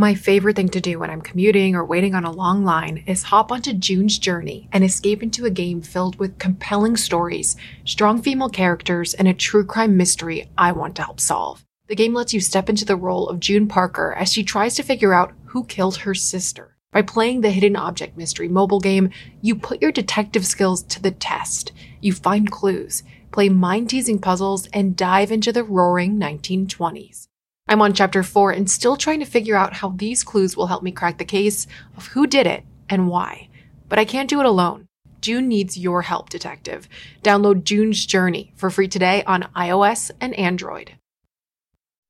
My favorite thing to do when I'm commuting or waiting on a long line is hop onto June's Journey and escape into a game filled with compelling stories, strong female characters, and a true crime mystery I want to help solve. The game lets you step into the role of June Parker as she tries to figure out who killed her sister. By playing the Hidden Object Mystery mobile game, you put your detective skills to the test. You find clues, play mind teasing puzzles, and dive into the roaring 1920s. I'm on chapter 4 and still trying to figure out how these clues will help me crack the case of who did it and why. But I can't do it alone. June needs your help, detective. Download June's Journey for free today on iOS and Android.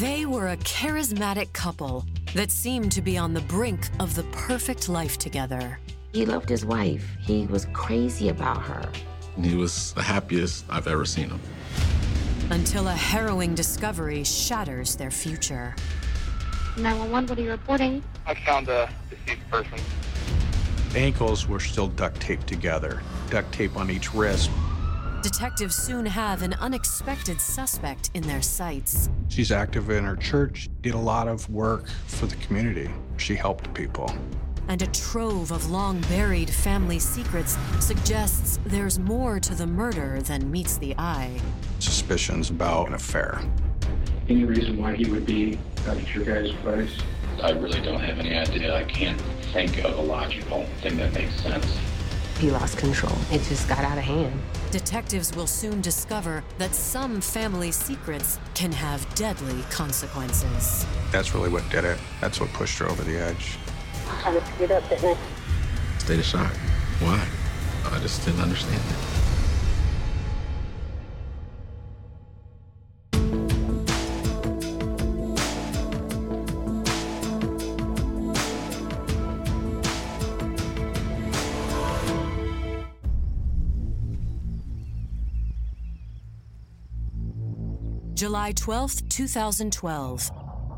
They were a charismatic couple that seemed to be on the brink of the perfect life together. He loved his wife. He was crazy about her. He was the happiest I've ever seen him. Until a harrowing discovery shatters their future. 911, what are you reporting? I found a deceased person. Ankles were still duct taped together, duct tape on each wrist. Detectives soon have an unexpected suspect in their sights. She's active in her church, did a lot of work for the community. She helped people. And a trove of long buried family secrets suggests there's more to the murder than meets the eye. Suspicions about an affair. Any reason why he would be at your guys' place? I really don't have any idea. I can't think of a logical thing that makes sense. He lost control. It just got out of hand. Detectives will soon discover that some family secrets can have deadly consequences. That's really what did it. That's what pushed her over the edge. Kind of screwed up, didn't I? State of shock. Why? I just didn't understand it. July 12th, 2012.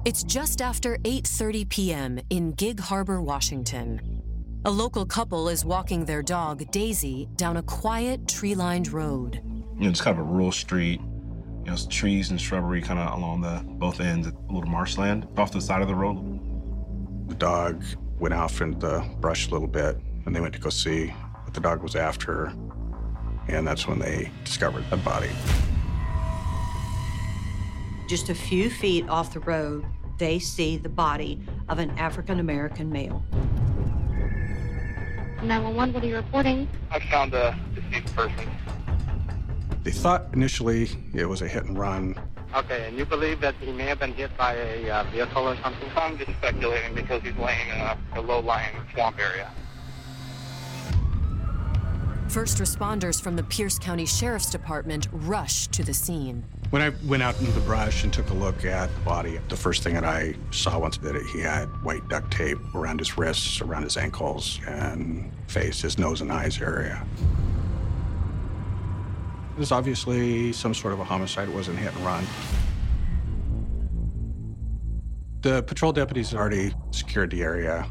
It's just after 8:30 p.m. in Gig Harbor, Washington. A local couple is walking their dog, Daisy, down a quiet, tree-lined road. You know, it's kind of a rural street. You know, it's trees and shrubbery kind of along the both ends, a little marshland off the side of the road. The dog went off into the brush a little bit, and they went to go see what the dog was after, and that's when they discovered the body. Just a few feet off the road, they see the body of an African American male. 911, what are you reporting? I found a deceased person. They thought initially it was a hit and run. Okay, and you believe that he may have been hit by a uh, vehicle or something? I'm just speculating because he's laying in a, a low-lying swamp area. First responders from the Pierce County Sheriff's Department rush to the scene. When I went out into the brush and took a look at the body, the first thing that I saw once that he had white duct tape around his wrists, around his ankles, and face, his nose and eyes area. It was obviously some sort of a homicide. It wasn't hit and run. The patrol deputies already secured the area.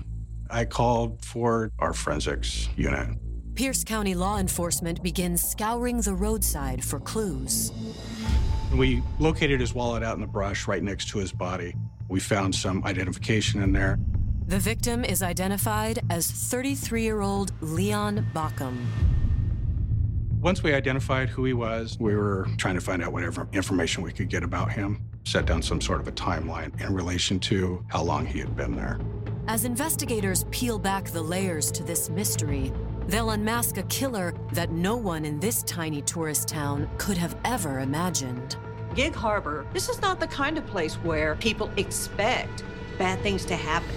I called for our forensics unit. Pierce County law enforcement begins scouring the roadside for clues. We located his wallet out in the brush right next to his body. We found some identification in there. The victim is identified as 33 year old Leon Baucom. Once we identified who he was, we were trying to find out whatever information we could get about him, set down some sort of a timeline in relation to how long he had been there. As investigators peel back the layers to this mystery, they'll unmask a killer that no one in this tiny tourist town could have ever imagined. Gig Harbor, this is not the kind of place where people expect bad things to happen.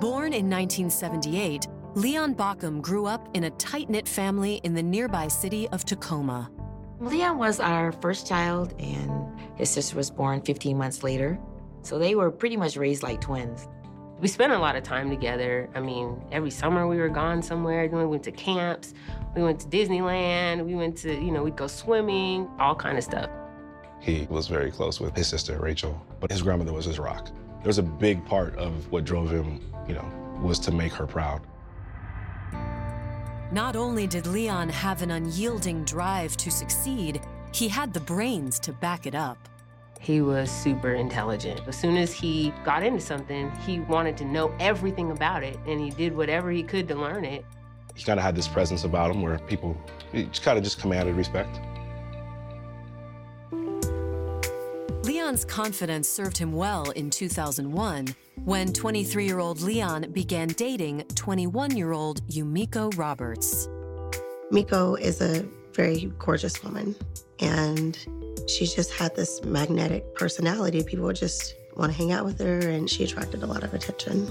Born in 1978, Leon Baucom grew up in a tight knit family in the nearby city of Tacoma. Leon was our first child, and his sister was born 15 months later. So they were pretty much raised like twins. We spent a lot of time together. I mean, every summer we were gone somewhere. Then We went to camps. We went to Disneyland. We went to, you know, we'd go swimming, all kind of stuff. He was very close with his sister, Rachel, but his grandmother was his rock. There was a big part of what drove him, you know, was to make her proud. Not only did Leon have an unyielding drive to succeed, he had the brains to back it up. He was super intelligent. As soon as he got into something, he wanted to know everything about it, and he did whatever he could to learn it. He kind of had this presence about him where people it kind of just commanded respect. Leon's confidence served him well in 2001 when 23 year old Leon began dating 21 year old Yumiko Roberts. Miko is a very gorgeous woman, and she just had this magnetic personality. People would just want to hang out with her, and she attracted a lot of attention.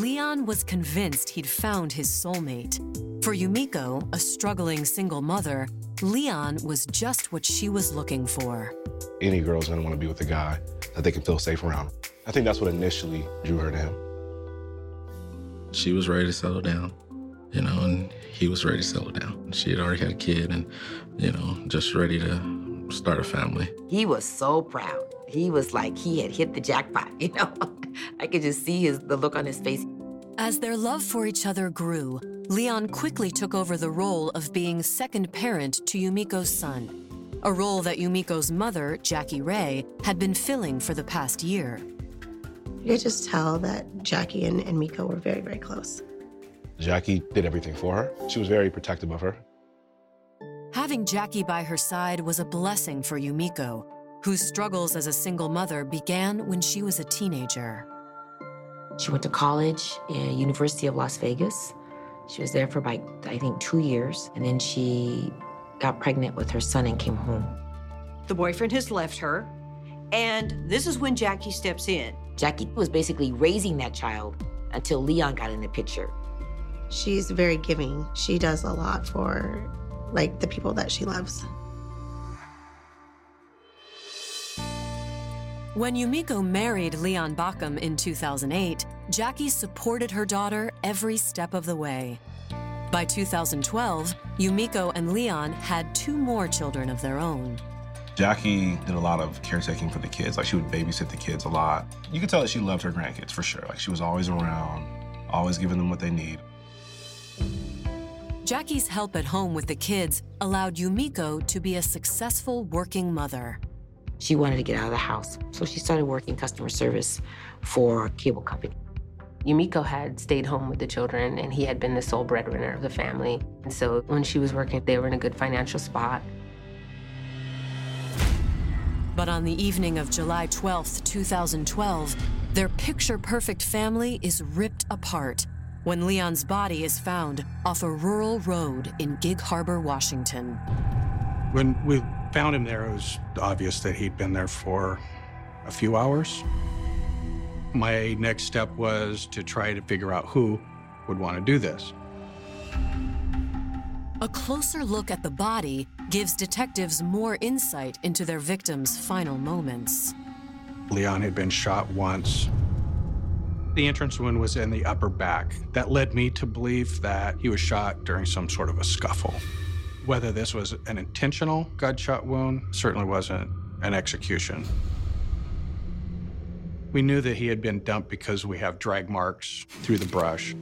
Leon was convinced he'd found his soulmate. For Yumiko, a struggling single mother, Leon was just what she was looking for. Any girl's gonna want to be with a guy that they can feel safe around. I think that's what initially drew her to him. She was ready to settle down, you know, and he was ready to settle down. She had already had a kid and, you know, just ready to start a family. He was so proud. He was like he had hit the jackpot, you know. I could just see his the look on his face. As their love for each other grew, Leon quickly took over the role of being second parent to Yumiko's son, a role that Yumiko's mother, Jackie Ray, had been filling for the past year. You could just tell that Jackie and, and Miko were very, very close. Jackie did everything for her. She was very protective of her. Having Jackie by her side was a blessing for Yumiko, whose struggles as a single mother began when she was a teenager. She went to college at University of Las Vegas. She was there for about, I think, two years, and then she got pregnant with her son and came home. The boyfriend has left her, and this is when Jackie steps in. Jackie was basically raising that child until Leon got in the picture. She's very giving. She does a lot for like the people that she loves. When Yumiko married Leon Baucom in 2008, Jackie supported her daughter every step of the way. By 2012, Yumiko and Leon had two more children of their own. Jackie did a lot of caretaking for the kids. Like she would babysit the kids a lot. You could tell that she loved her grandkids for sure. Like she was always around, always giving them what they need. Jackie's help at home with the kids allowed Yumiko to be a successful working mother. She wanted to get out of the house, so she started working customer service for a cable company. Yumiko had stayed home with the children, and he had been the sole breadwinner of the family. And so when she was working, they were in a good financial spot. But on the evening of July 12th, 2012, their picture perfect family is ripped apart when Leon's body is found off a rural road in Gig Harbor, Washington. When we found him there, it was obvious that he'd been there for a few hours. My next step was to try to figure out who would want to do this. A closer look at the body gives detectives more insight into their victim's final moments. Leon had been shot once. The entrance wound was in the upper back. That led me to believe that he was shot during some sort of a scuffle. Whether this was an intentional gunshot wound certainly wasn't an execution. We knew that he had been dumped because we have drag marks through the brush.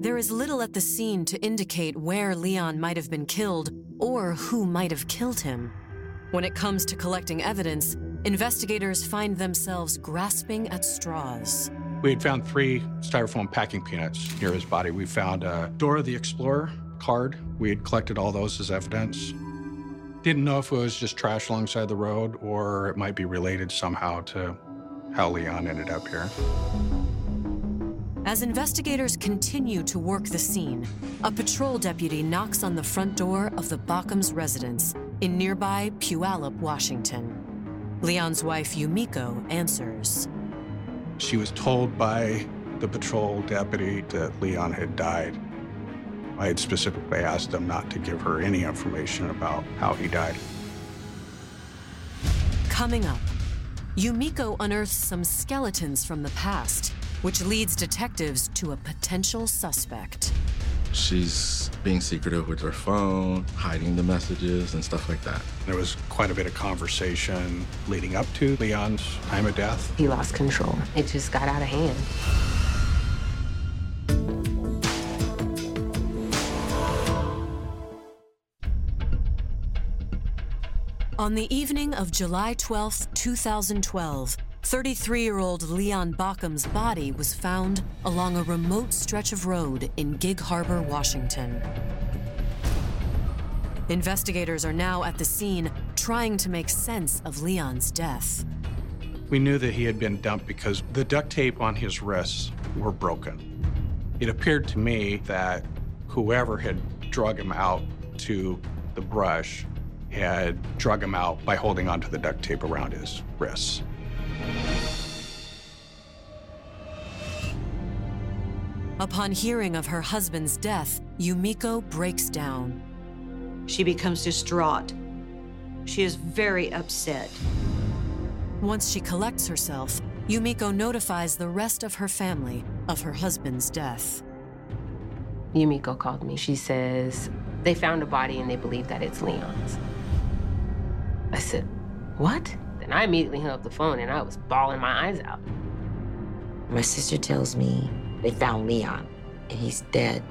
There is little at the scene to indicate where Leon might have been killed or who might have killed him. When it comes to collecting evidence, investigators find themselves grasping at straws. We had found three styrofoam packing peanuts near his body. We found a Dora the Explorer card. We had collected all those as evidence. Didn't know if it was just trash alongside the road or it might be related somehow to how Leon ended up here. As investigators continue to work the scene, a patrol deputy knocks on the front door of the Baucom's residence in nearby Puyallup, Washington. Leon's wife, Yumiko, answers. She was told by the patrol deputy that Leon had died. I had specifically asked them not to give her any information about how he died. Coming up, Yumiko unearths some skeletons from the past, which leads detectives to a potential suspect. She's being secretive with her phone, hiding the messages and stuff like that. There was quite a bit of conversation leading up to Leon's time of death. He lost control. It just got out of hand. On the evening of July 12, 2012, 33 year old Leon Baucom's body was found along a remote stretch of road in Gig Harbor, Washington. Investigators are now at the scene trying to make sense of Leon's death. We knew that he had been dumped because the duct tape on his wrists were broken. It appeared to me that whoever had drug him out to the brush had drug him out by holding onto the duct tape around his wrists. Upon hearing of her husband's death, Yumiko breaks down. She becomes distraught. She is very upset. Once she collects herself, Yumiko notifies the rest of her family of her husband's death. Yumiko called me. She says, they found a body and they believe that it's Leon's. I said, What? Then I immediately hung up the phone and I was bawling my eyes out. My sister tells me they found Leon and he's dead.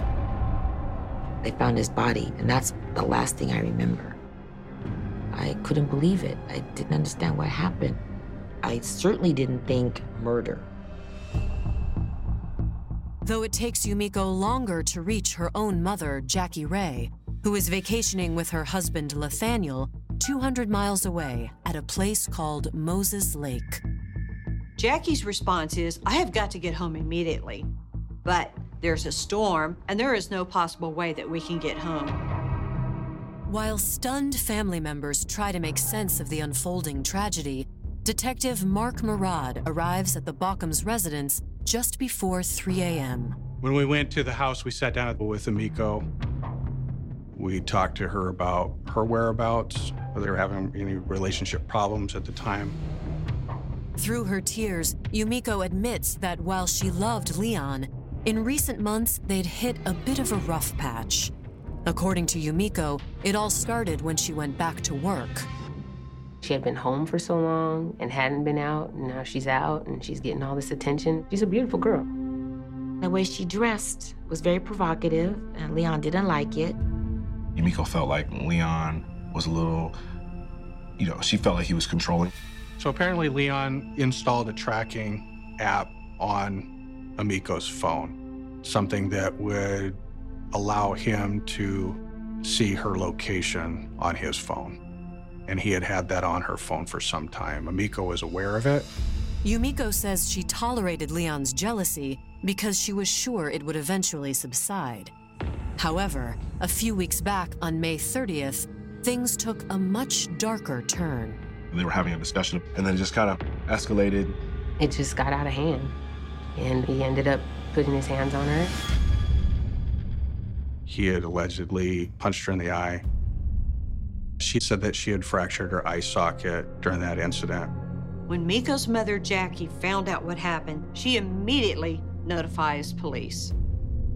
They found his body, and that's the last thing I remember. I couldn't believe it. I didn't understand what happened. I certainly didn't think murder. Though it takes Yumiko longer to reach her own mother, Jackie Ray, who is vacationing with her husband, Nathaniel, 200 miles away at a place called Moses Lake. Jackie's response is, I have got to get home immediately. But there's a storm, and there is no possible way that we can get home. While stunned family members try to make sense of the unfolding tragedy, Detective Mark Murad arrives at the Baucom's residence just before 3 a.m. When we went to the house, we sat down with Amiko. We talked to her about her whereabouts, whether they were having any relationship problems at the time. Through her tears, Yumiko admits that while she loved Leon, in recent months they'd hit a bit of a rough patch. According to Yumiko, it all started when she went back to work. She had been home for so long and hadn't been out, and now she's out and she's getting all this attention. She's a beautiful girl. The way she dressed was very provocative, and Leon didn't like it. Yumiko felt like Leon was a little, you know, she felt like he was controlling. So apparently, Leon installed a tracking app on Amiko's phone, something that would allow him to see her location on his phone. And he had had that on her phone for some time. Amiko was aware of it. Yumiko says she tolerated Leon's jealousy because she was sure it would eventually subside. However, a few weeks back on May 30th, things took a much darker turn. They were having a discussion, and then it just kind of escalated. It just got out of hand, and he ended up putting his hands on her. He had allegedly punched her in the eye. She said that she had fractured her eye socket during that incident. When Miko's mother, Jackie, found out what happened, she immediately notifies police.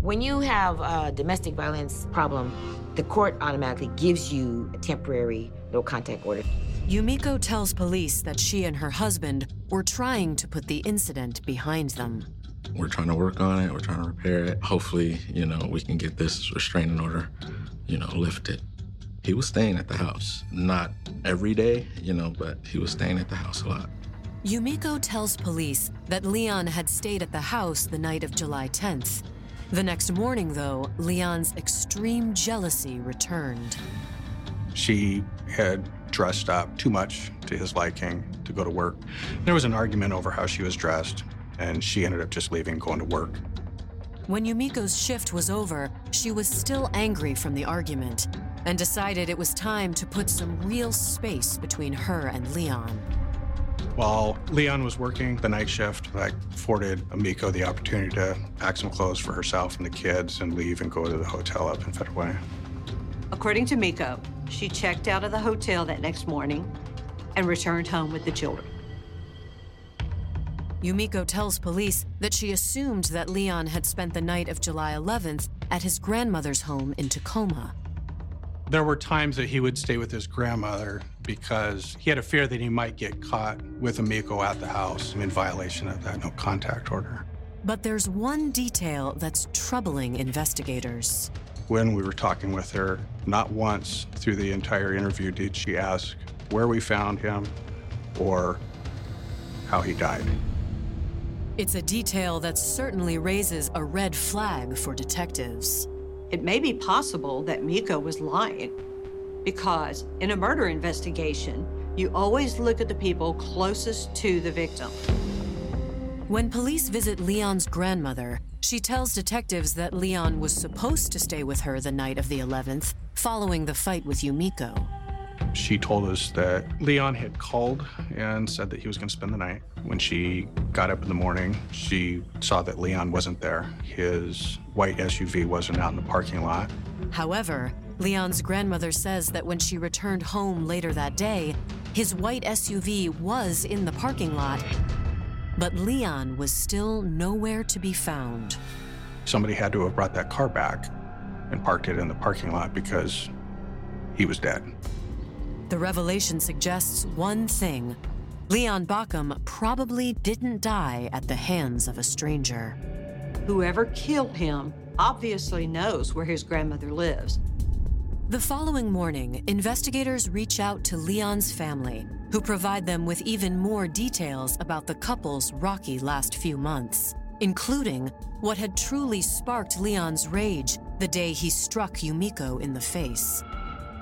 When you have a domestic violence problem, the court automatically gives you a temporary no contact order. Yumiko tells police that she and her husband were trying to put the incident behind them. We're trying to work on it, we're trying to repair it. Hopefully, you know, we can get this restraining order, you know, lifted. He was staying at the house. Not every day, you know, but he was staying at the house a lot. Yumiko tells police that Leon had stayed at the house the night of July 10th. The next morning, though, Leon's extreme jealousy returned. She had dressed up too much to his liking to go to work. There was an argument over how she was dressed, and she ended up just leaving, going to work. When Yumiko's shift was over, she was still angry from the argument and decided it was time to put some real space between her and Leon. While Leon was working the night shift, I afforded Amiko the opportunity to pack some clothes for herself and the kids and leave and go to the hotel up in Federal Way. According to Miko, she checked out of the hotel that next morning and returned home with the children. Yumiko tells police that she assumed that Leon had spent the night of July 11th at his grandmother's home in Tacoma. There were times that he would stay with his grandmother because he had a fear that he might get caught with Amiko at the house in violation of that no contact order. But there's one detail that's troubling investigators. When we were talking with her, not once through the entire interview did she ask where we found him or how he died. It's a detail that certainly raises a red flag for detectives. It may be possible that Miko was lying because in a murder investigation, you always look at the people closest to the victim. When police visit Leon's grandmother, she tells detectives that Leon was supposed to stay with her the night of the 11th, following the fight with Yumiko. She told us that Leon had called and said that he was going to spend the night. When she got up in the morning, she saw that Leon wasn't there. His white SUV wasn't out in the parking lot. However, Leon's grandmother says that when she returned home later that day, his white SUV was in the parking lot, but Leon was still nowhere to be found. Somebody had to have brought that car back and parked it in the parking lot because he was dead. The revelation suggests one thing Leon Baucom probably didn't die at the hands of a stranger. Whoever killed him obviously knows where his grandmother lives. The following morning, investigators reach out to Leon's family, who provide them with even more details about the couple's rocky last few months, including what had truly sparked Leon's rage the day he struck Yumiko in the face.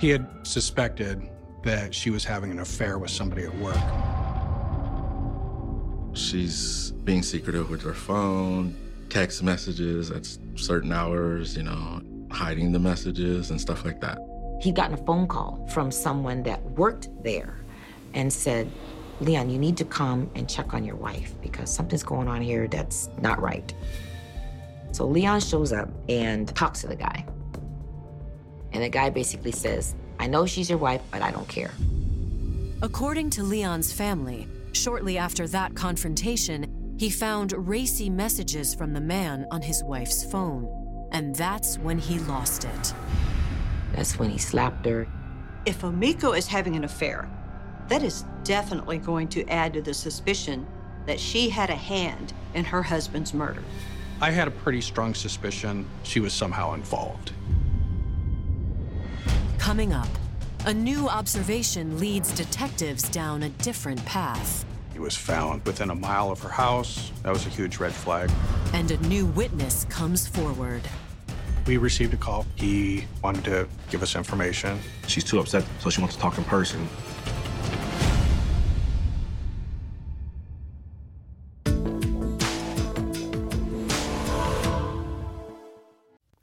He had suspected that she was having an affair with somebody at work. She's being secretive with her phone, text messages at certain hours, you know, hiding the messages and stuff like that. He'd gotten a phone call from someone that worked there and said, Leon, you need to come and check on your wife because something's going on here that's not right. So Leon shows up and talks to the guy. And the guy basically says, I know she's your wife, but I don't care. According to Leon's family, shortly after that confrontation, he found racy messages from the man on his wife's phone. And that's when he lost it. That's when he slapped her. If Amiko is having an affair, that is definitely going to add to the suspicion that she had a hand in her husband's murder. I had a pretty strong suspicion she was somehow involved. Coming up, a new observation leads detectives down a different path. He was found within a mile of her house. That was a huge red flag. And a new witness comes forward. We received a call. He wanted to give us information. She's too upset, so she wants to talk in person.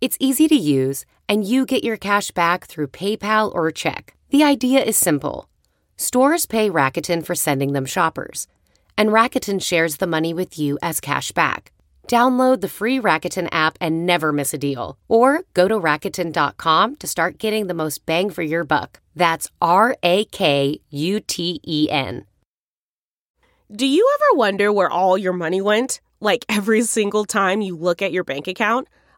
It's easy to use, and you get your cash back through PayPal or check. The idea is simple. Stores pay Rakuten for sending them shoppers, and Rakuten shares the money with you as cash back. Download the free Rakuten app and never miss a deal. Or go to Rakuten.com to start getting the most bang for your buck. That's R A K U T E N. Do you ever wonder where all your money went? Like every single time you look at your bank account?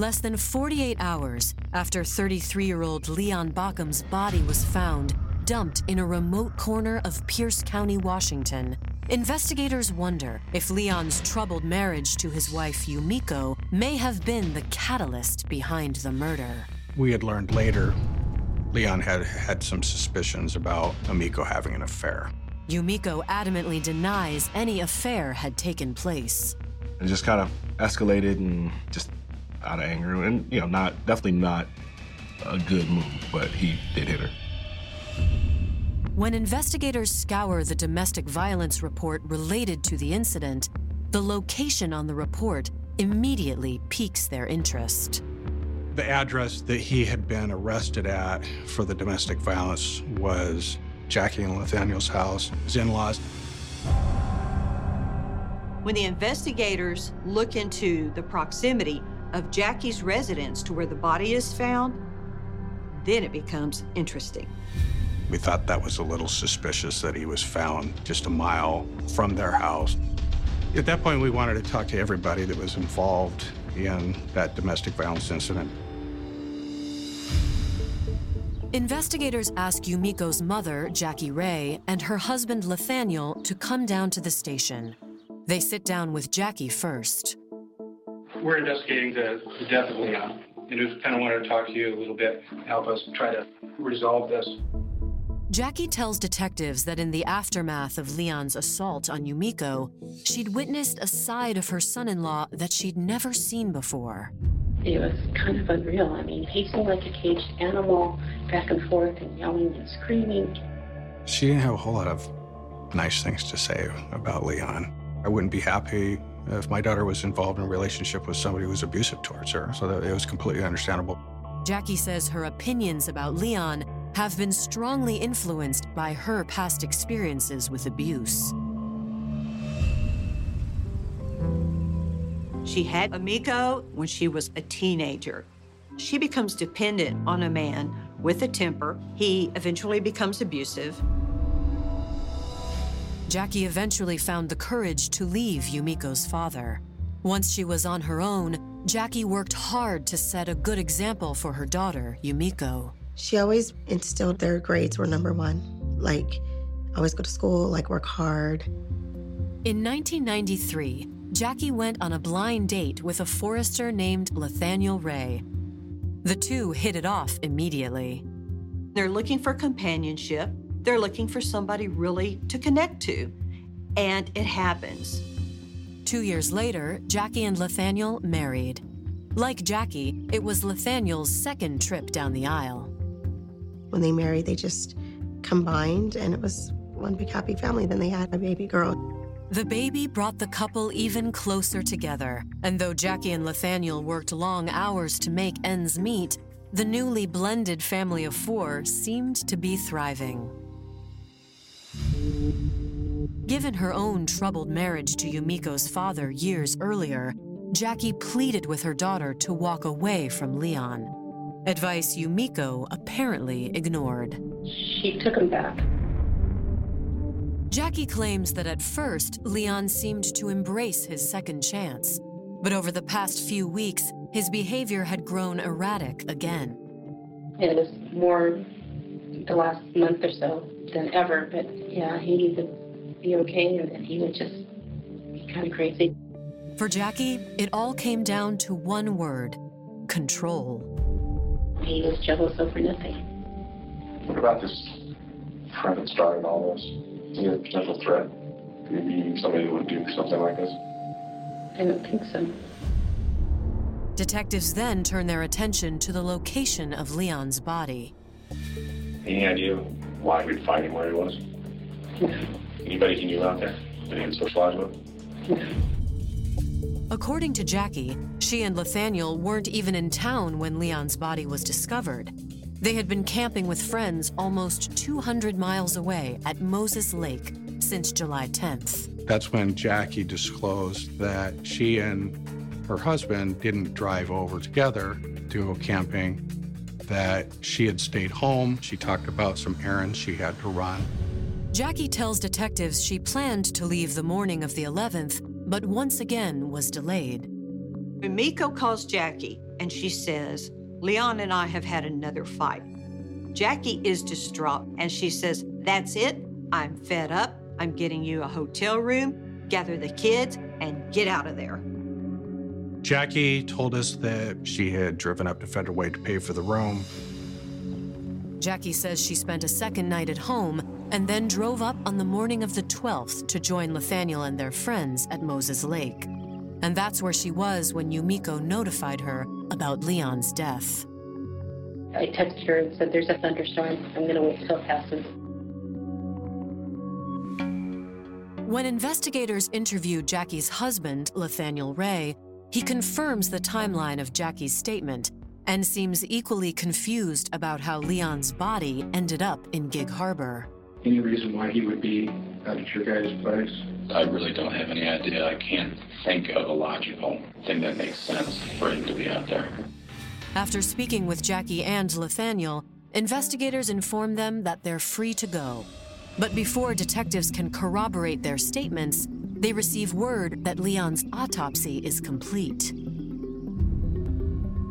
Less than 48 hours after 33 year old Leon Baucom's body was found, dumped in a remote corner of Pierce County, Washington, investigators wonder if Leon's troubled marriage to his wife Yumiko may have been the catalyst behind the murder. We had learned later Leon had had some suspicions about Yumiko having an affair. Yumiko adamantly denies any affair had taken place. It just kind of escalated and just out of anger, and you know, not definitely not a good move, but he did hit her. When investigators scour the domestic violence report related to the incident, the location on the report immediately piques their interest. The address that he had been arrested at for the domestic violence was Jackie and Nathaniel's house, his in laws. When the investigators look into the proximity of Jackie's residence to where the body is found, then it becomes interesting. We thought that was a little suspicious that he was found just a mile from their house. At that point, we wanted to talk to everybody that was involved in that domestic violence incident. Investigators ask Yumiko's mother, Jackie Ray, and her husband, Nathaniel, to come down to the station. They sit down with Jackie first. We're investigating the, the death of Leon, and just kind of wanted to talk to you a little bit, help us try to resolve this. Jackie tells detectives that in the aftermath of Leon's assault on Yumiko, she'd witnessed a side of her son in law that she'd never seen before. It was kind of unreal. I mean, pacing like a caged animal, back and forth and yelling and screaming. She didn't have a whole lot of nice things to say about Leon. I wouldn't be happy if my daughter was involved in a relationship with somebody who was abusive towards her, so that it was completely understandable. Jackie says her opinions about Leon have been strongly influenced by her past experiences with abuse. She had Yumiko when she was a teenager. She becomes dependent on a man with a temper. He eventually becomes abusive. Jackie eventually found the courage to leave Yumiko's father. Once she was on her own, Jackie worked hard to set a good example for her daughter, Yumiko. She always instilled their grades were number one. Like, always go to school, like, work hard. In 1993, Jackie went on a blind date with a forester named Nathaniel Ray. The two hit it off immediately. They're looking for companionship. They're looking for somebody really to connect to. And it happens. Two years later, Jackie and Nathaniel married. Like Jackie, it was Nathaniel's second trip down the aisle. When they married, they just combined, and it was one big happy family. Then they had a baby girl. The baby brought the couple even closer together, and though Jackie and Nathaniel worked long hours to make ends meet, the newly blended family of four seemed to be thriving. Given her own troubled marriage to Yumiko's father years earlier, Jackie pleaded with her daughter to walk away from Leon. Advice Yumiko apparently ignored. She took him back. Jackie claims that at first, Leon seemed to embrace his second chance. But over the past few weeks, his behavior had grown erratic again. It was more the last month or so than ever, but yeah, he would be okay, and then he would just be kind of crazy. For Jackie, it all came down to one word control. He was jealous over nothing. What about this friend that started all this? Is he a potential threat? Maybe somebody that would do something like this? I don't think so. Detectives then turn their attention to the location of Leon's body. Any idea why we'd find him where he was? Anybody he knew out there that he had socialized with? According to Jackie, she and Nathaniel weren't even in town when Leon's body was discovered. They had been camping with friends almost 200 miles away at Moses Lake since July 10th. That's when Jackie disclosed that she and her husband didn't drive over together to go camping, that she had stayed home. She talked about some errands she had to run. Jackie tells detectives she planned to leave the morning of the 11th, but once again was delayed. Miko calls Jackie and she says, Leon and I have had another fight. Jackie is distraught and she says, That's it. I'm fed up. I'm getting you a hotel room, gather the kids, and get out of there. Jackie told us that she had driven up to Federal Way to pay for the room. Jackie says she spent a second night at home and then drove up on the morning of the 12th to join Nathaniel and their friends at Moses Lake. And that's where she was when Yumiko notified her about Leon's death. I texted her and said, There's a thunderstorm. I'm going to wait till it passes. When investigators interviewed Jackie's husband, Nathaniel Ray, he confirms the timeline of Jackie's statement and seems equally confused about how Leon's body ended up in Gig Harbor. Any reason why he would be at your guys' place? I really don't have any idea. I can't think of a logical thing that makes sense for him to be out there. After speaking with Jackie and Nathaniel, investigators inform them that they're free to go. But before detectives can corroborate their statements, they receive word that Leon's autopsy is complete.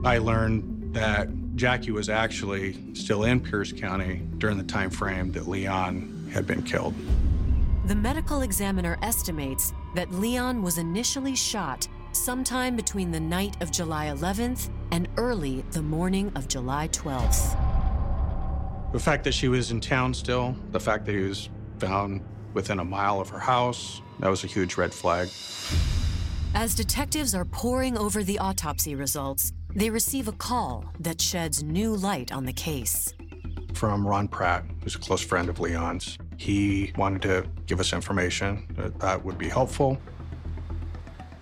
I learned that Jackie was actually still in Pierce County during the time frame that Leon had been killed. The medical examiner estimates that Leon was initially shot sometime between the night of July 11th and early the morning of July 12th. The fact that she was in town still, the fact that he was found within a mile of her house, that was a huge red flag. As detectives are poring over the autopsy results, they receive a call that sheds new light on the case. From Ron Pratt, who's a close friend of Leon's. He wanted to give us information that, that would be helpful.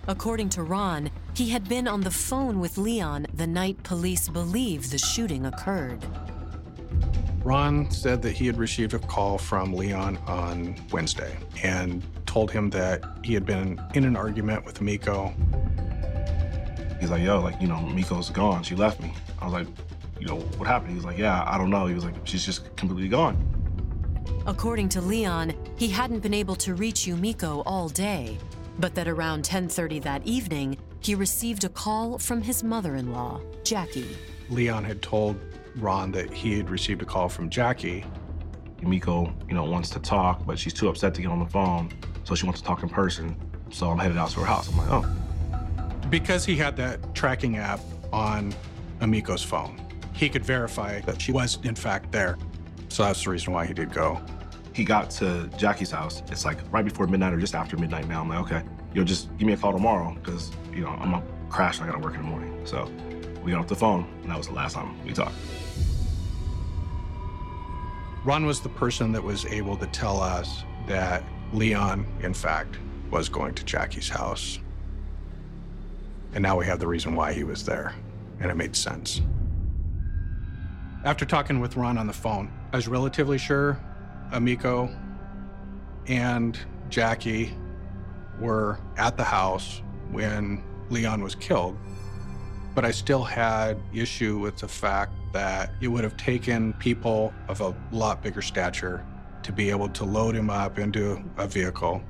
According to Ron, he had been on the phone with Leon the night police believe the shooting occurred. Ron said that he had received a call from Leon on Wednesday and told him that he had been in an argument with Miko. He's like, yo, like, you know, Miko's gone. She left me. I was like, you know, what happened? He was like, yeah, I don't know. He was like, she's just completely gone. According to Leon, he hadn't been able to reach Yumiko all day, but that around 10:30 that evening, he received a call from his mother-in-law, Jackie. Leon had told Ron that he had received a call from Jackie. Yumiko, you know, wants to talk, but she's too upset to get on the phone, so she wants to talk in person. So I'm headed out to her house. I'm like, oh. Because he had that tracking app on Amiko's phone, he could verify that she was, in fact, there. So that's the reason why he did go. He got to Jackie's house. It's like right before midnight or just after midnight now. I'm like, okay, yo, just give me a call tomorrow because, you know, I'm gonna crash and I gotta work in the morning. So we got off the phone, and that was the last time we talked. Ron was the person that was able to tell us that Leon, in fact, was going to Jackie's house. And now we have the reason why he was there, and it made sense. After talking with Ron on the phone, I was relatively sure Amiko and Jackie were at the house when Leon was killed, but I still had issue with the fact that it would have taken people of a lot bigger stature to be able to load him up into a vehicle,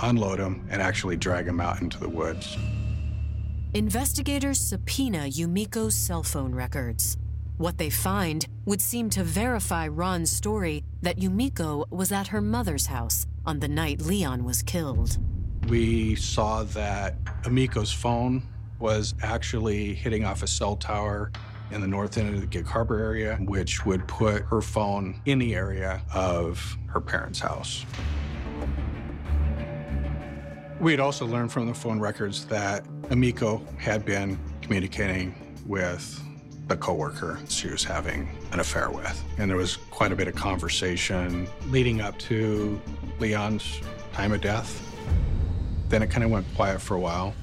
unload him, and actually drag him out into the woods. Investigators subpoena Yumiko's cell phone records. What they find would seem to verify Ron's story that Yumiko was at her mother's house on the night Leon was killed. We saw that Amiko's phone was actually hitting off a cell tower in the north end of the Gig Harbor area, which would put her phone in the area of her parents' house. We had also learned from the phone records that Amiko had been communicating with the coworker she was having an affair with. And there was quite a bit of conversation leading up to Leon's time of death. Then it kind of went quiet for a while.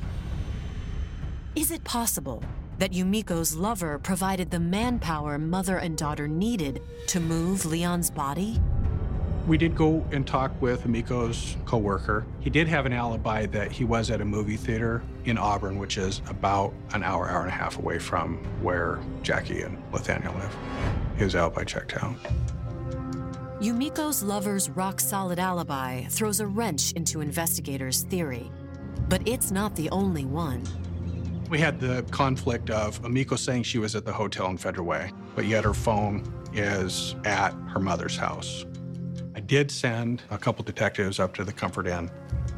Is it possible that Yumiko's lover provided the manpower mother and daughter needed to move Leon's body? We did go and talk with Amiko's coworker. He did have an alibi that he was at a movie theater in Auburn, which is about an hour, hour and a half away from where Jackie and Nathaniel live. His alibi checked out. Yumiko's lover's rock solid alibi throws a wrench into investigators' theory. But it's not the only one. We had the conflict of Yumiko saying she was at the hotel in Federal Way, but yet her phone is at her mother's house. I did send a couple detectives up to the Comfort Inn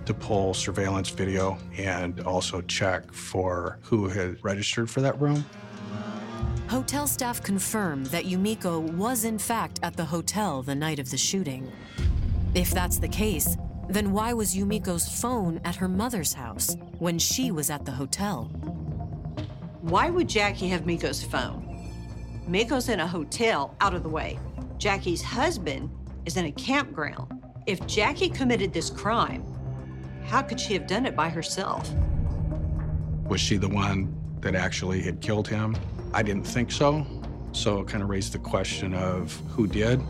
to pull surveillance video and also check for who had registered for that room. Hotel staff confirmed that Yumiko was in fact at the hotel the night of the shooting. If that's the case, then why was Yumiko's phone at her mother's house when she was at the hotel? Why would Jackie have Miko's phone? Miko's in a hotel out of the way. Jackie's husband is in a campground. If Jackie committed this crime, how could she have done it by herself? Was she the one that actually had killed him? I didn't think so. So it kind of raised the question of who did.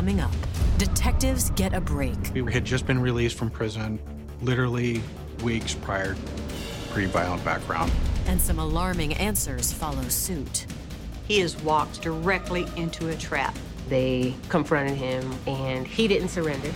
Coming up, detectives get a break. We had just been released from prison literally weeks prior. Pretty violent background. And some alarming answers follow suit. He has walked directly into a trap. They confronted him and he didn't surrender.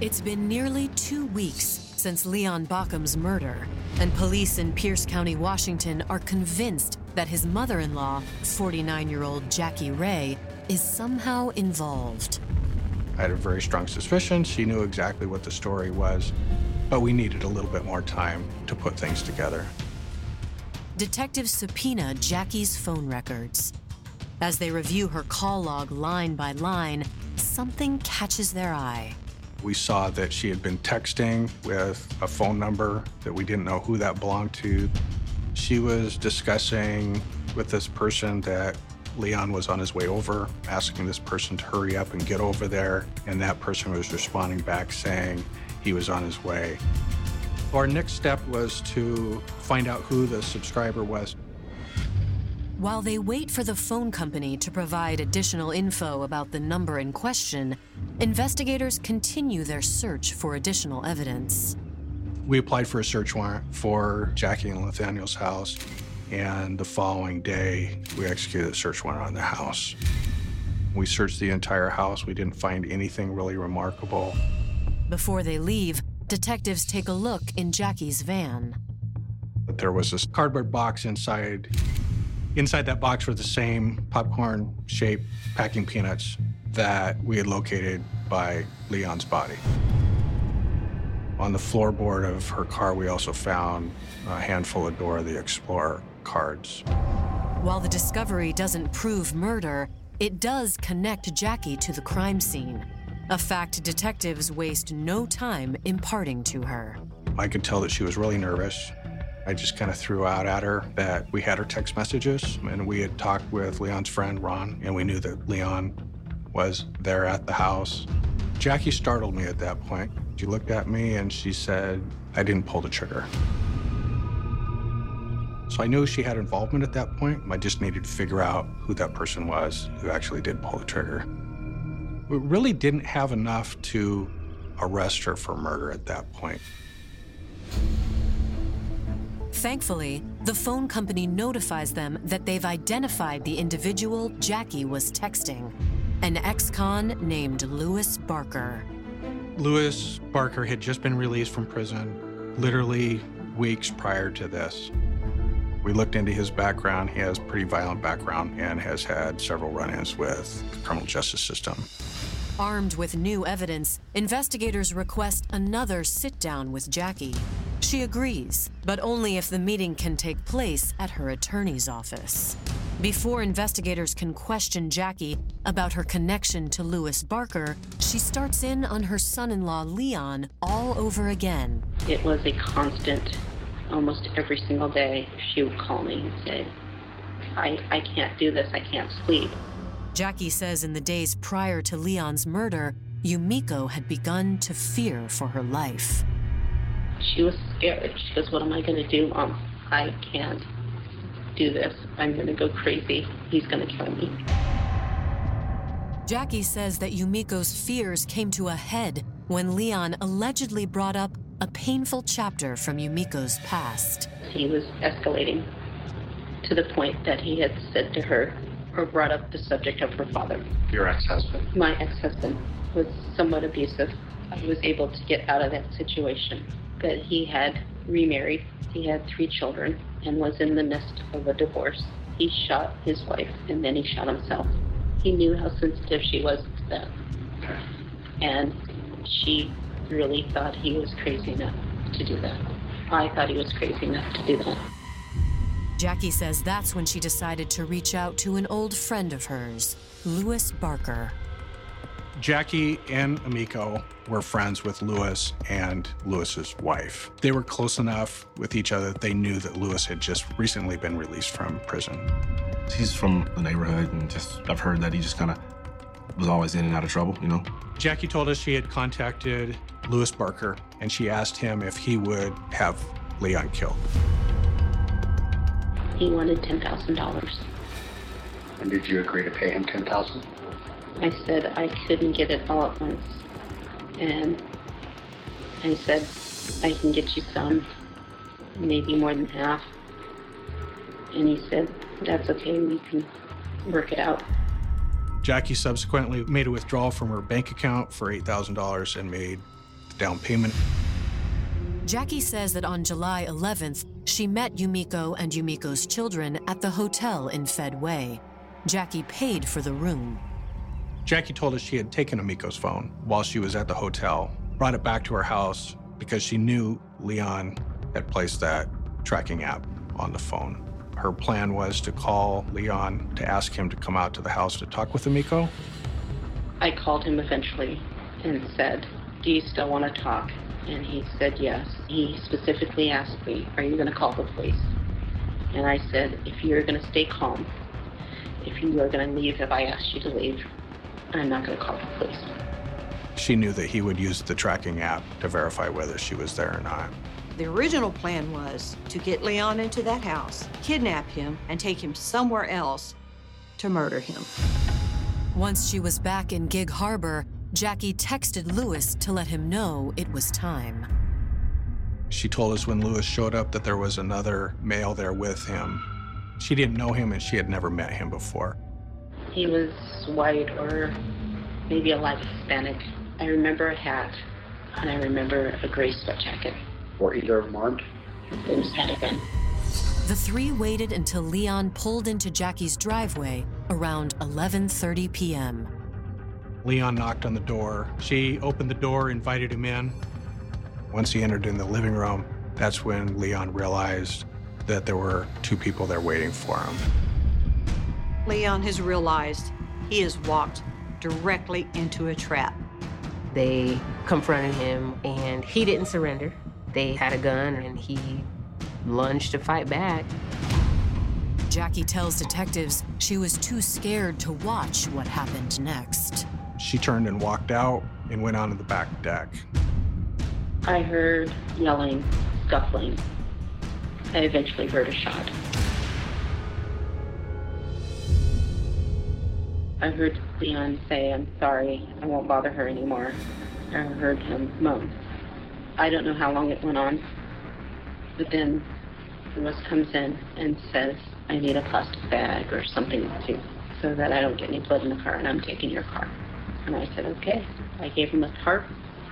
It's been nearly two weeks since Leon Baucom's murder, and police in Pierce County, Washington are convinced that his mother in law, 49 year old Jackie Ray, is somehow involved. I had a very strong suspicion. She knew exactly what the story was, but we needed a little bit more time to put things together. Detectives subpoena Jackie's phone records. As they review her call log line by line, something catches their eye. We saw that she had been texting with a phone number that we didn't know who that belonged to. She was discussing with this person that Leon was on his way over, asking this person to hurry up and get over there, and that person was responding back saying he was on his way. Our next step was to find out who the subscriber was. While they wait for the phone company to provide additional info about the number in question, investigators continue their search for additional evidence. We applied for a search warrant for Jackie and Nathaniel's house, and the following day, we executed a search warrant on the house. We searched the entire house. We didn't find anything really remarkable. Before they leave, detectives take a look in Jackie's van. But there was this cardboard box inside Inside that box were the same popcorn shaped packing peanuts that we had located by Leon's body. On the floorboard of her car, we also found a handful of Dora the Explorer cards. While the discovery doesn't prove murder, it does connect Jackie to the crime scene, a fact detectives waste no time imparting to her. I could tell that she was really nervous. I just kind of threw out at her that we had her text messages and we had talked with Leon's friend, Ron, and we knew that Leon was there at the house. Jackie startled me at that point. She looked at me and she said, I didn't pull the trigger. So I knew she had involvement at that point. I just needed to figure out who that person was who actually did pull the trigger. We really didn't have enough to arrest her for murder at that point. Thankfully, the phone company notifies them that they've identified the individual Jackie was texting an ex con named Lewis Barker. Lewis Barker had just been released from prison literally weeks prior to this. We looked into his background. He has a pretty violent background and has had several run ins with the criminal justice system. Armed with new evidence, investigators request another sit down with Jackie. She agrees, but only if the meeting can take place at her attorney's office. Before investigators can question Jackie about her connection to Lewis Barker, she starts in on her son in law, Leon, all over again. It was a constant, almost every single day, she would call me and say, I, I can't do this, I can't sleep. Jackie says in the days prior to Leon's murder, Yumiko had begun to fear for her life. She was scared. She goes, What am I going to do, Mom? I can't do this. I'm going to go crazy. He's going to kill me. Jackie says that Yumiko's fears came to a head when Leon allegedly brought up a painful chapter from Yumiko's past. He was escalating to the point that he had said to her or brought up the subject of her father. Your ex-husband? My ex-husband was somewhat abusive. I was able to get out of that situation. But he had remarried. He had three children and was in the midst of a divorce. He shot his wife and then he shot himself. He knew how sensitive she was to that. And she really thought he was crazy enough to do that. I thought he was crazy enough to do that. Jackie says that's when she decided to reach out to an old friend of hers, Lewis Barker. Jackie and Yumiko were friends with Lewis and Lewis's wife. They were close enough with each other that they knew that Lewis had just recently been released from prison. He's from the neighborhood, and just I've heard that he just kind of was always in and out of trouble, you know. Jackie told us she had contacted Lewis Barker, and she asked him if he would have Leon killed. He wanted ten thousand dollars. And did you agree to pay him ten thousand? I said I couldn't get it all at once. And I said, I can get you some, maybe more than half. And he said, that's okay, we can work it out. Jackie subsequently made a withdrawal from her bank account for $8,000 and made the down payment. Jackie says that on July 11th, she met Yumiko and Yumiko's children at the hotel in Fedway. Jackie paid for the room. Jackie told us she had taken Yumiko's phone while she was at the hotel, brought it back to her house because she knew Leon had placed that tracking app on the phone. Her plan was to call Leon to ask him to come out to the house to talk with Yumiko. I called him eventually and said, Do you still want to talk? And he said yes. He specifically asked me, Are you going to call the police? And I said, If you're going to stay calm, if you are going to leave, if I asked you to leave, I'm not going to call the police. She knew that he would use the tracking app to verify whether she was there or not. The original plan was to get Leon into that house, kidnap him, and take him somewhere else to murder him. Once she was back in Gig Harbor, Jackie texted Lewis to let him know it was time. She told us when Lewis showed up that there was another male there with him. She didn't know him and she had never met him before. He was white or maybe a light Hispanic. I remember a hat and I remember a gray sweat jacket. Were either of them armed? They just had a gun. The three waited until Leon pulled into Jackie's driveway around 11:30 p.m. Leon knocked on the door. She opened the door, invited him in. Once he entered in the living room, that's when Leon realized that there were two people there waiting for him. Leon has realized he has walked directly into a trap. They confronted him and he didn't surrender. They had a gun and he lunged to fight back. Jackie tells detectives she was too scared to watch what happened next. She turned and walked out and went onto the back deck. I heard yelling, scuffling. I eventually heard a shot. I heard Leon say, I'm sorry, I won't bother her anymore. I heard him moan. I don't know how long it went on, but then Lewis comes in and says, I need a plastic bag or something too, so that I don't get any blood in the car and I'm taking your car. And I said, okay. I gave him a tarp,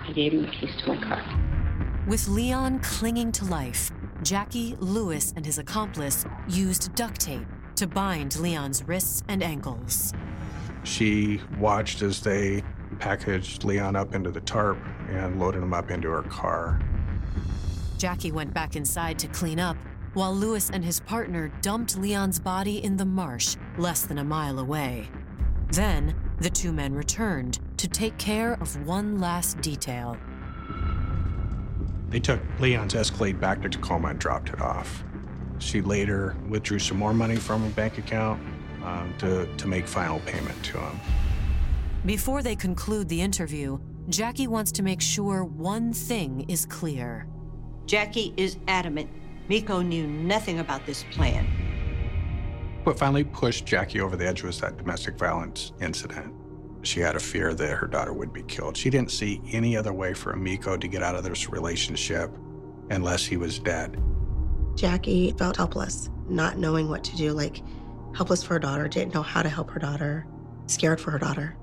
I gave him the keys to my car. With Leon clinging to life, Jackie, Lewis, and his accomplice used duct tape to bind Leon's wrists and ankles. She watched as they packaged Leon up into the tarp and loaded him up into her car. Jackie went back inside to clean up, while Lewis and his partner dumped Leon's body in the marsh less than a mile away. Then, the two men returned to take care of one last detail. They took Leon's Escalade back to Tacoma and dropped it off. She later withdrew some more money from her bank account um, to, to make final payment to him. Before they conclude the interview, Jackie wants to make sure one thing is clear. Jackie is adamant Miko knew nothing about this plan. What finally pushed Jackie over the edge was that domestic violence incident. She had a fear that her daughter would be killed. She didn't see any other way for Miko to get out of this relationship unless he was dead. Jackie felt helpless, not knowing what to do, like helpless for her daughter, didn't know how to help her daughter, scared for her daughter.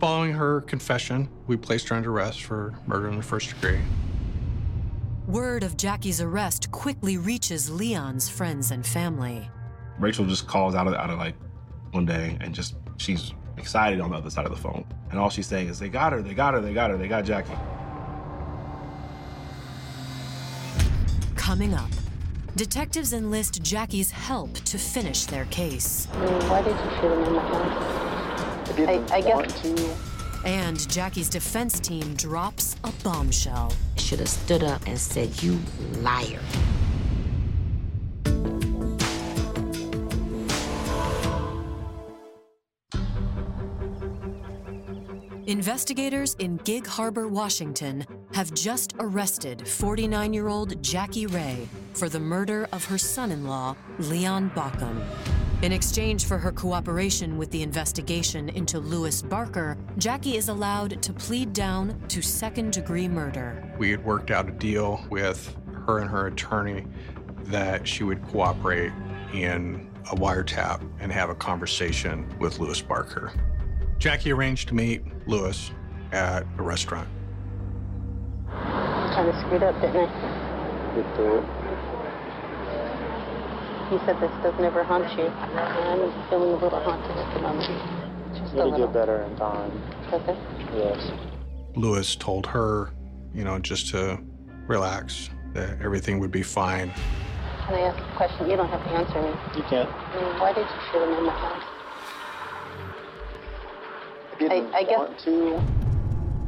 Following her confession, we placed her under arrest for murder in the first degree. Word of Jackie's arrest quickly reaches Leon's friends and family. Rachel just calls out of out of like one day and just she's excited on the other side of the phone. And all she's saying is, they got her, they got her, they got her, they got Jackie. Coming up, detectives enlist Jackie's help to finish their case. Why did you shoot him in the head? I, I guess. And Jackie's defense team drops a bombshell. Should have stood up and said, You liar. Investigators in Gig Harbor, Washington have just arrested 49 year old Jackie Ray for the murder of her son in law, Leon Baucom. In exchange for her cooperation with the investigation into Lewis Barker, Jackie is allowed to plead down to second degree murder. We had worked out a deal with her and her attorney that she would cooperate in a wiretap and have a conversation with Lewis Barker. Jackie arranged to meet Lewis at a restaurant. Kind of screwed up, didn't I? You do. You said this does never haunt you. I'm feeling a little haunted at the moment. Just a It'll get better in time. Okay. Yes. Lewis told her, you know, just to relax, that everything would be fine. Can I ask a question? You don't have to answer me. You can't. I mean, why did you shoot him in the head? I, I guess.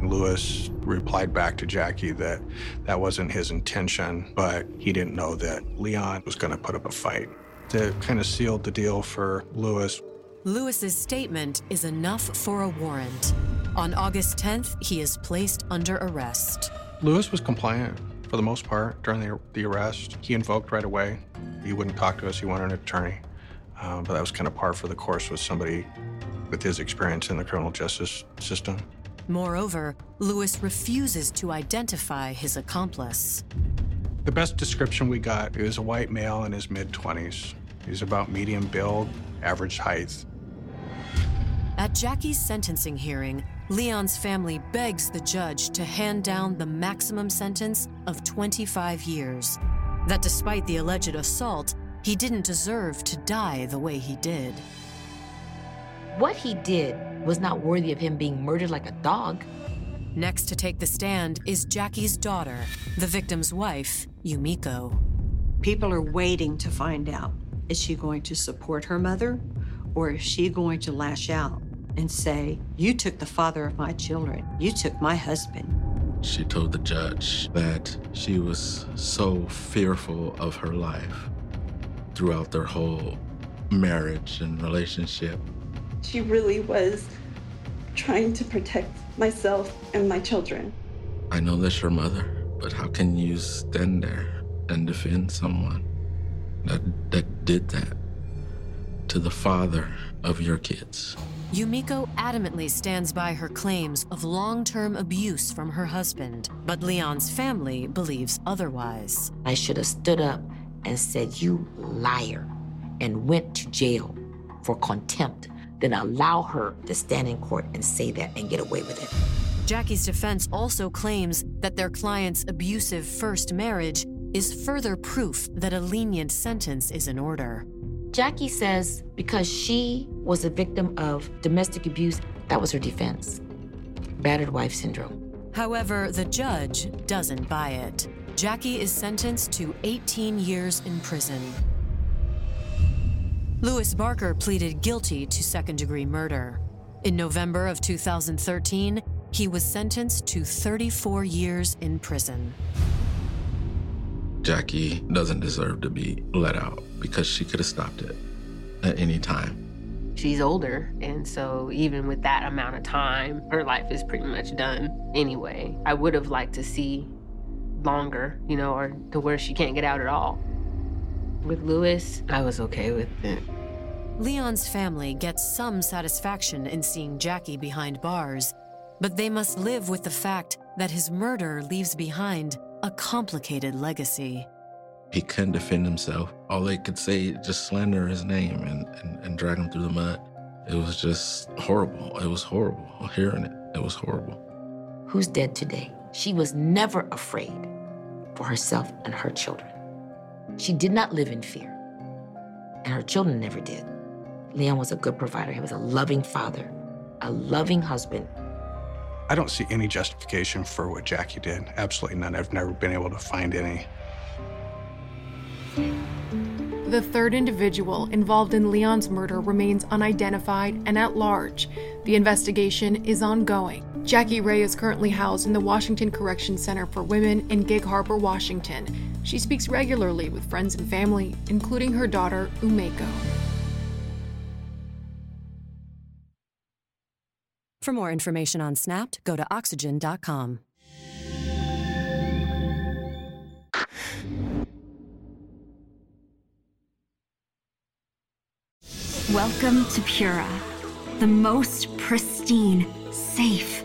Lewis replied back to Jackie that that wasn't his intention, but he didn't know that Leon was going to put up a fight. That kind of sealed the deal for Lewis. Lewis's statement is enough for a warrant. On August 10th, he is placed under arrest. Lewis was compliant for the most part during the, the arrest. He invoked right away. He wouldn't talk to us. He wanted an attorney. Um, but that was kind of par for the course with somebody with his experience in the criminal justice system. Moreover, Lewis refuses to identify his accomplice. The best description we got is a white male in his mid 20s. He's about medium build, average height. At Jackie's sentencing hearing, Leon's family begs the judge to hand down the maximum sentence of 25 years. That despite the alleged assault, he didn't deserve to die the way he did. What he did was not worthy of him being murdered like a dog. Next to take the stand is Jackie's daughter, the victim's wife, Yumiko. People are waiting to find out is she going to support her mother or is she going to lash out and say, You took the father of my children, you took my husband? She told the judge that she was so fearful of her life throughout their whole marriage and relationship. She really was trying to protect myself and my children. I know that's your mother, but how can you stand there and defend someone that that did that to the father of your kids? Yumiko adamantly stands by her claims of long term abuse from her husband, but Leon's family believes otherwise. I should have stood up and said, You liar, and went to jail for contempt, then allow her to stand in court and say that and get away with it. Jackie's defense also claims that their client's abusive first marriage is further proof that a lenient sentence is in order. Jackie says because she was a victim of domestic abuse, that was her defense. Battered wife syndrome. However, the judge doesn't buy it. Jackie is sentenced to 18 years in prison. Lewis Barker pleaded guilty to second degree murder. In November of 2013, he was sentenced to 34 years in prison. Jackie doesn't deserve to be let out because she could have stopped it at any time. She's older, and so even with that amount of time, her life is pretty much done anyway. I would have liked to see longer, you know, or to where she can't get out at all. With Lewis, I was okay with it. Leon's family gets some satisfaction in seeing Jackie behind bars, but they must live with the fact that his murder leaves behind a complicated legacy. He couldn't defend himself. All they could say, just slander his name and, and, and drag him through the mud. It was just horrible. It was horrible. Hearing it, it was horrible. Who's dead today? She was never afraid for herself and her children. She did not live in fear, and her children never did. Leon was a good provider. He was a loving father, a loving husband. I don't see any justification for what Jackie did. Absolutely none. I've never been able to find any. The third individual involved in Leon's murder remains unidentified and at large. The investigation is ongoing. Jackie Ray is currently housed in the Washington Correction Center for Women in Gig Harbor, Washington. She speaks regularly with friends and family, including her daughter, Yumiko. For more information on Snapped, go to oxygen.com. Welcome to Pura, the most pristine, safe,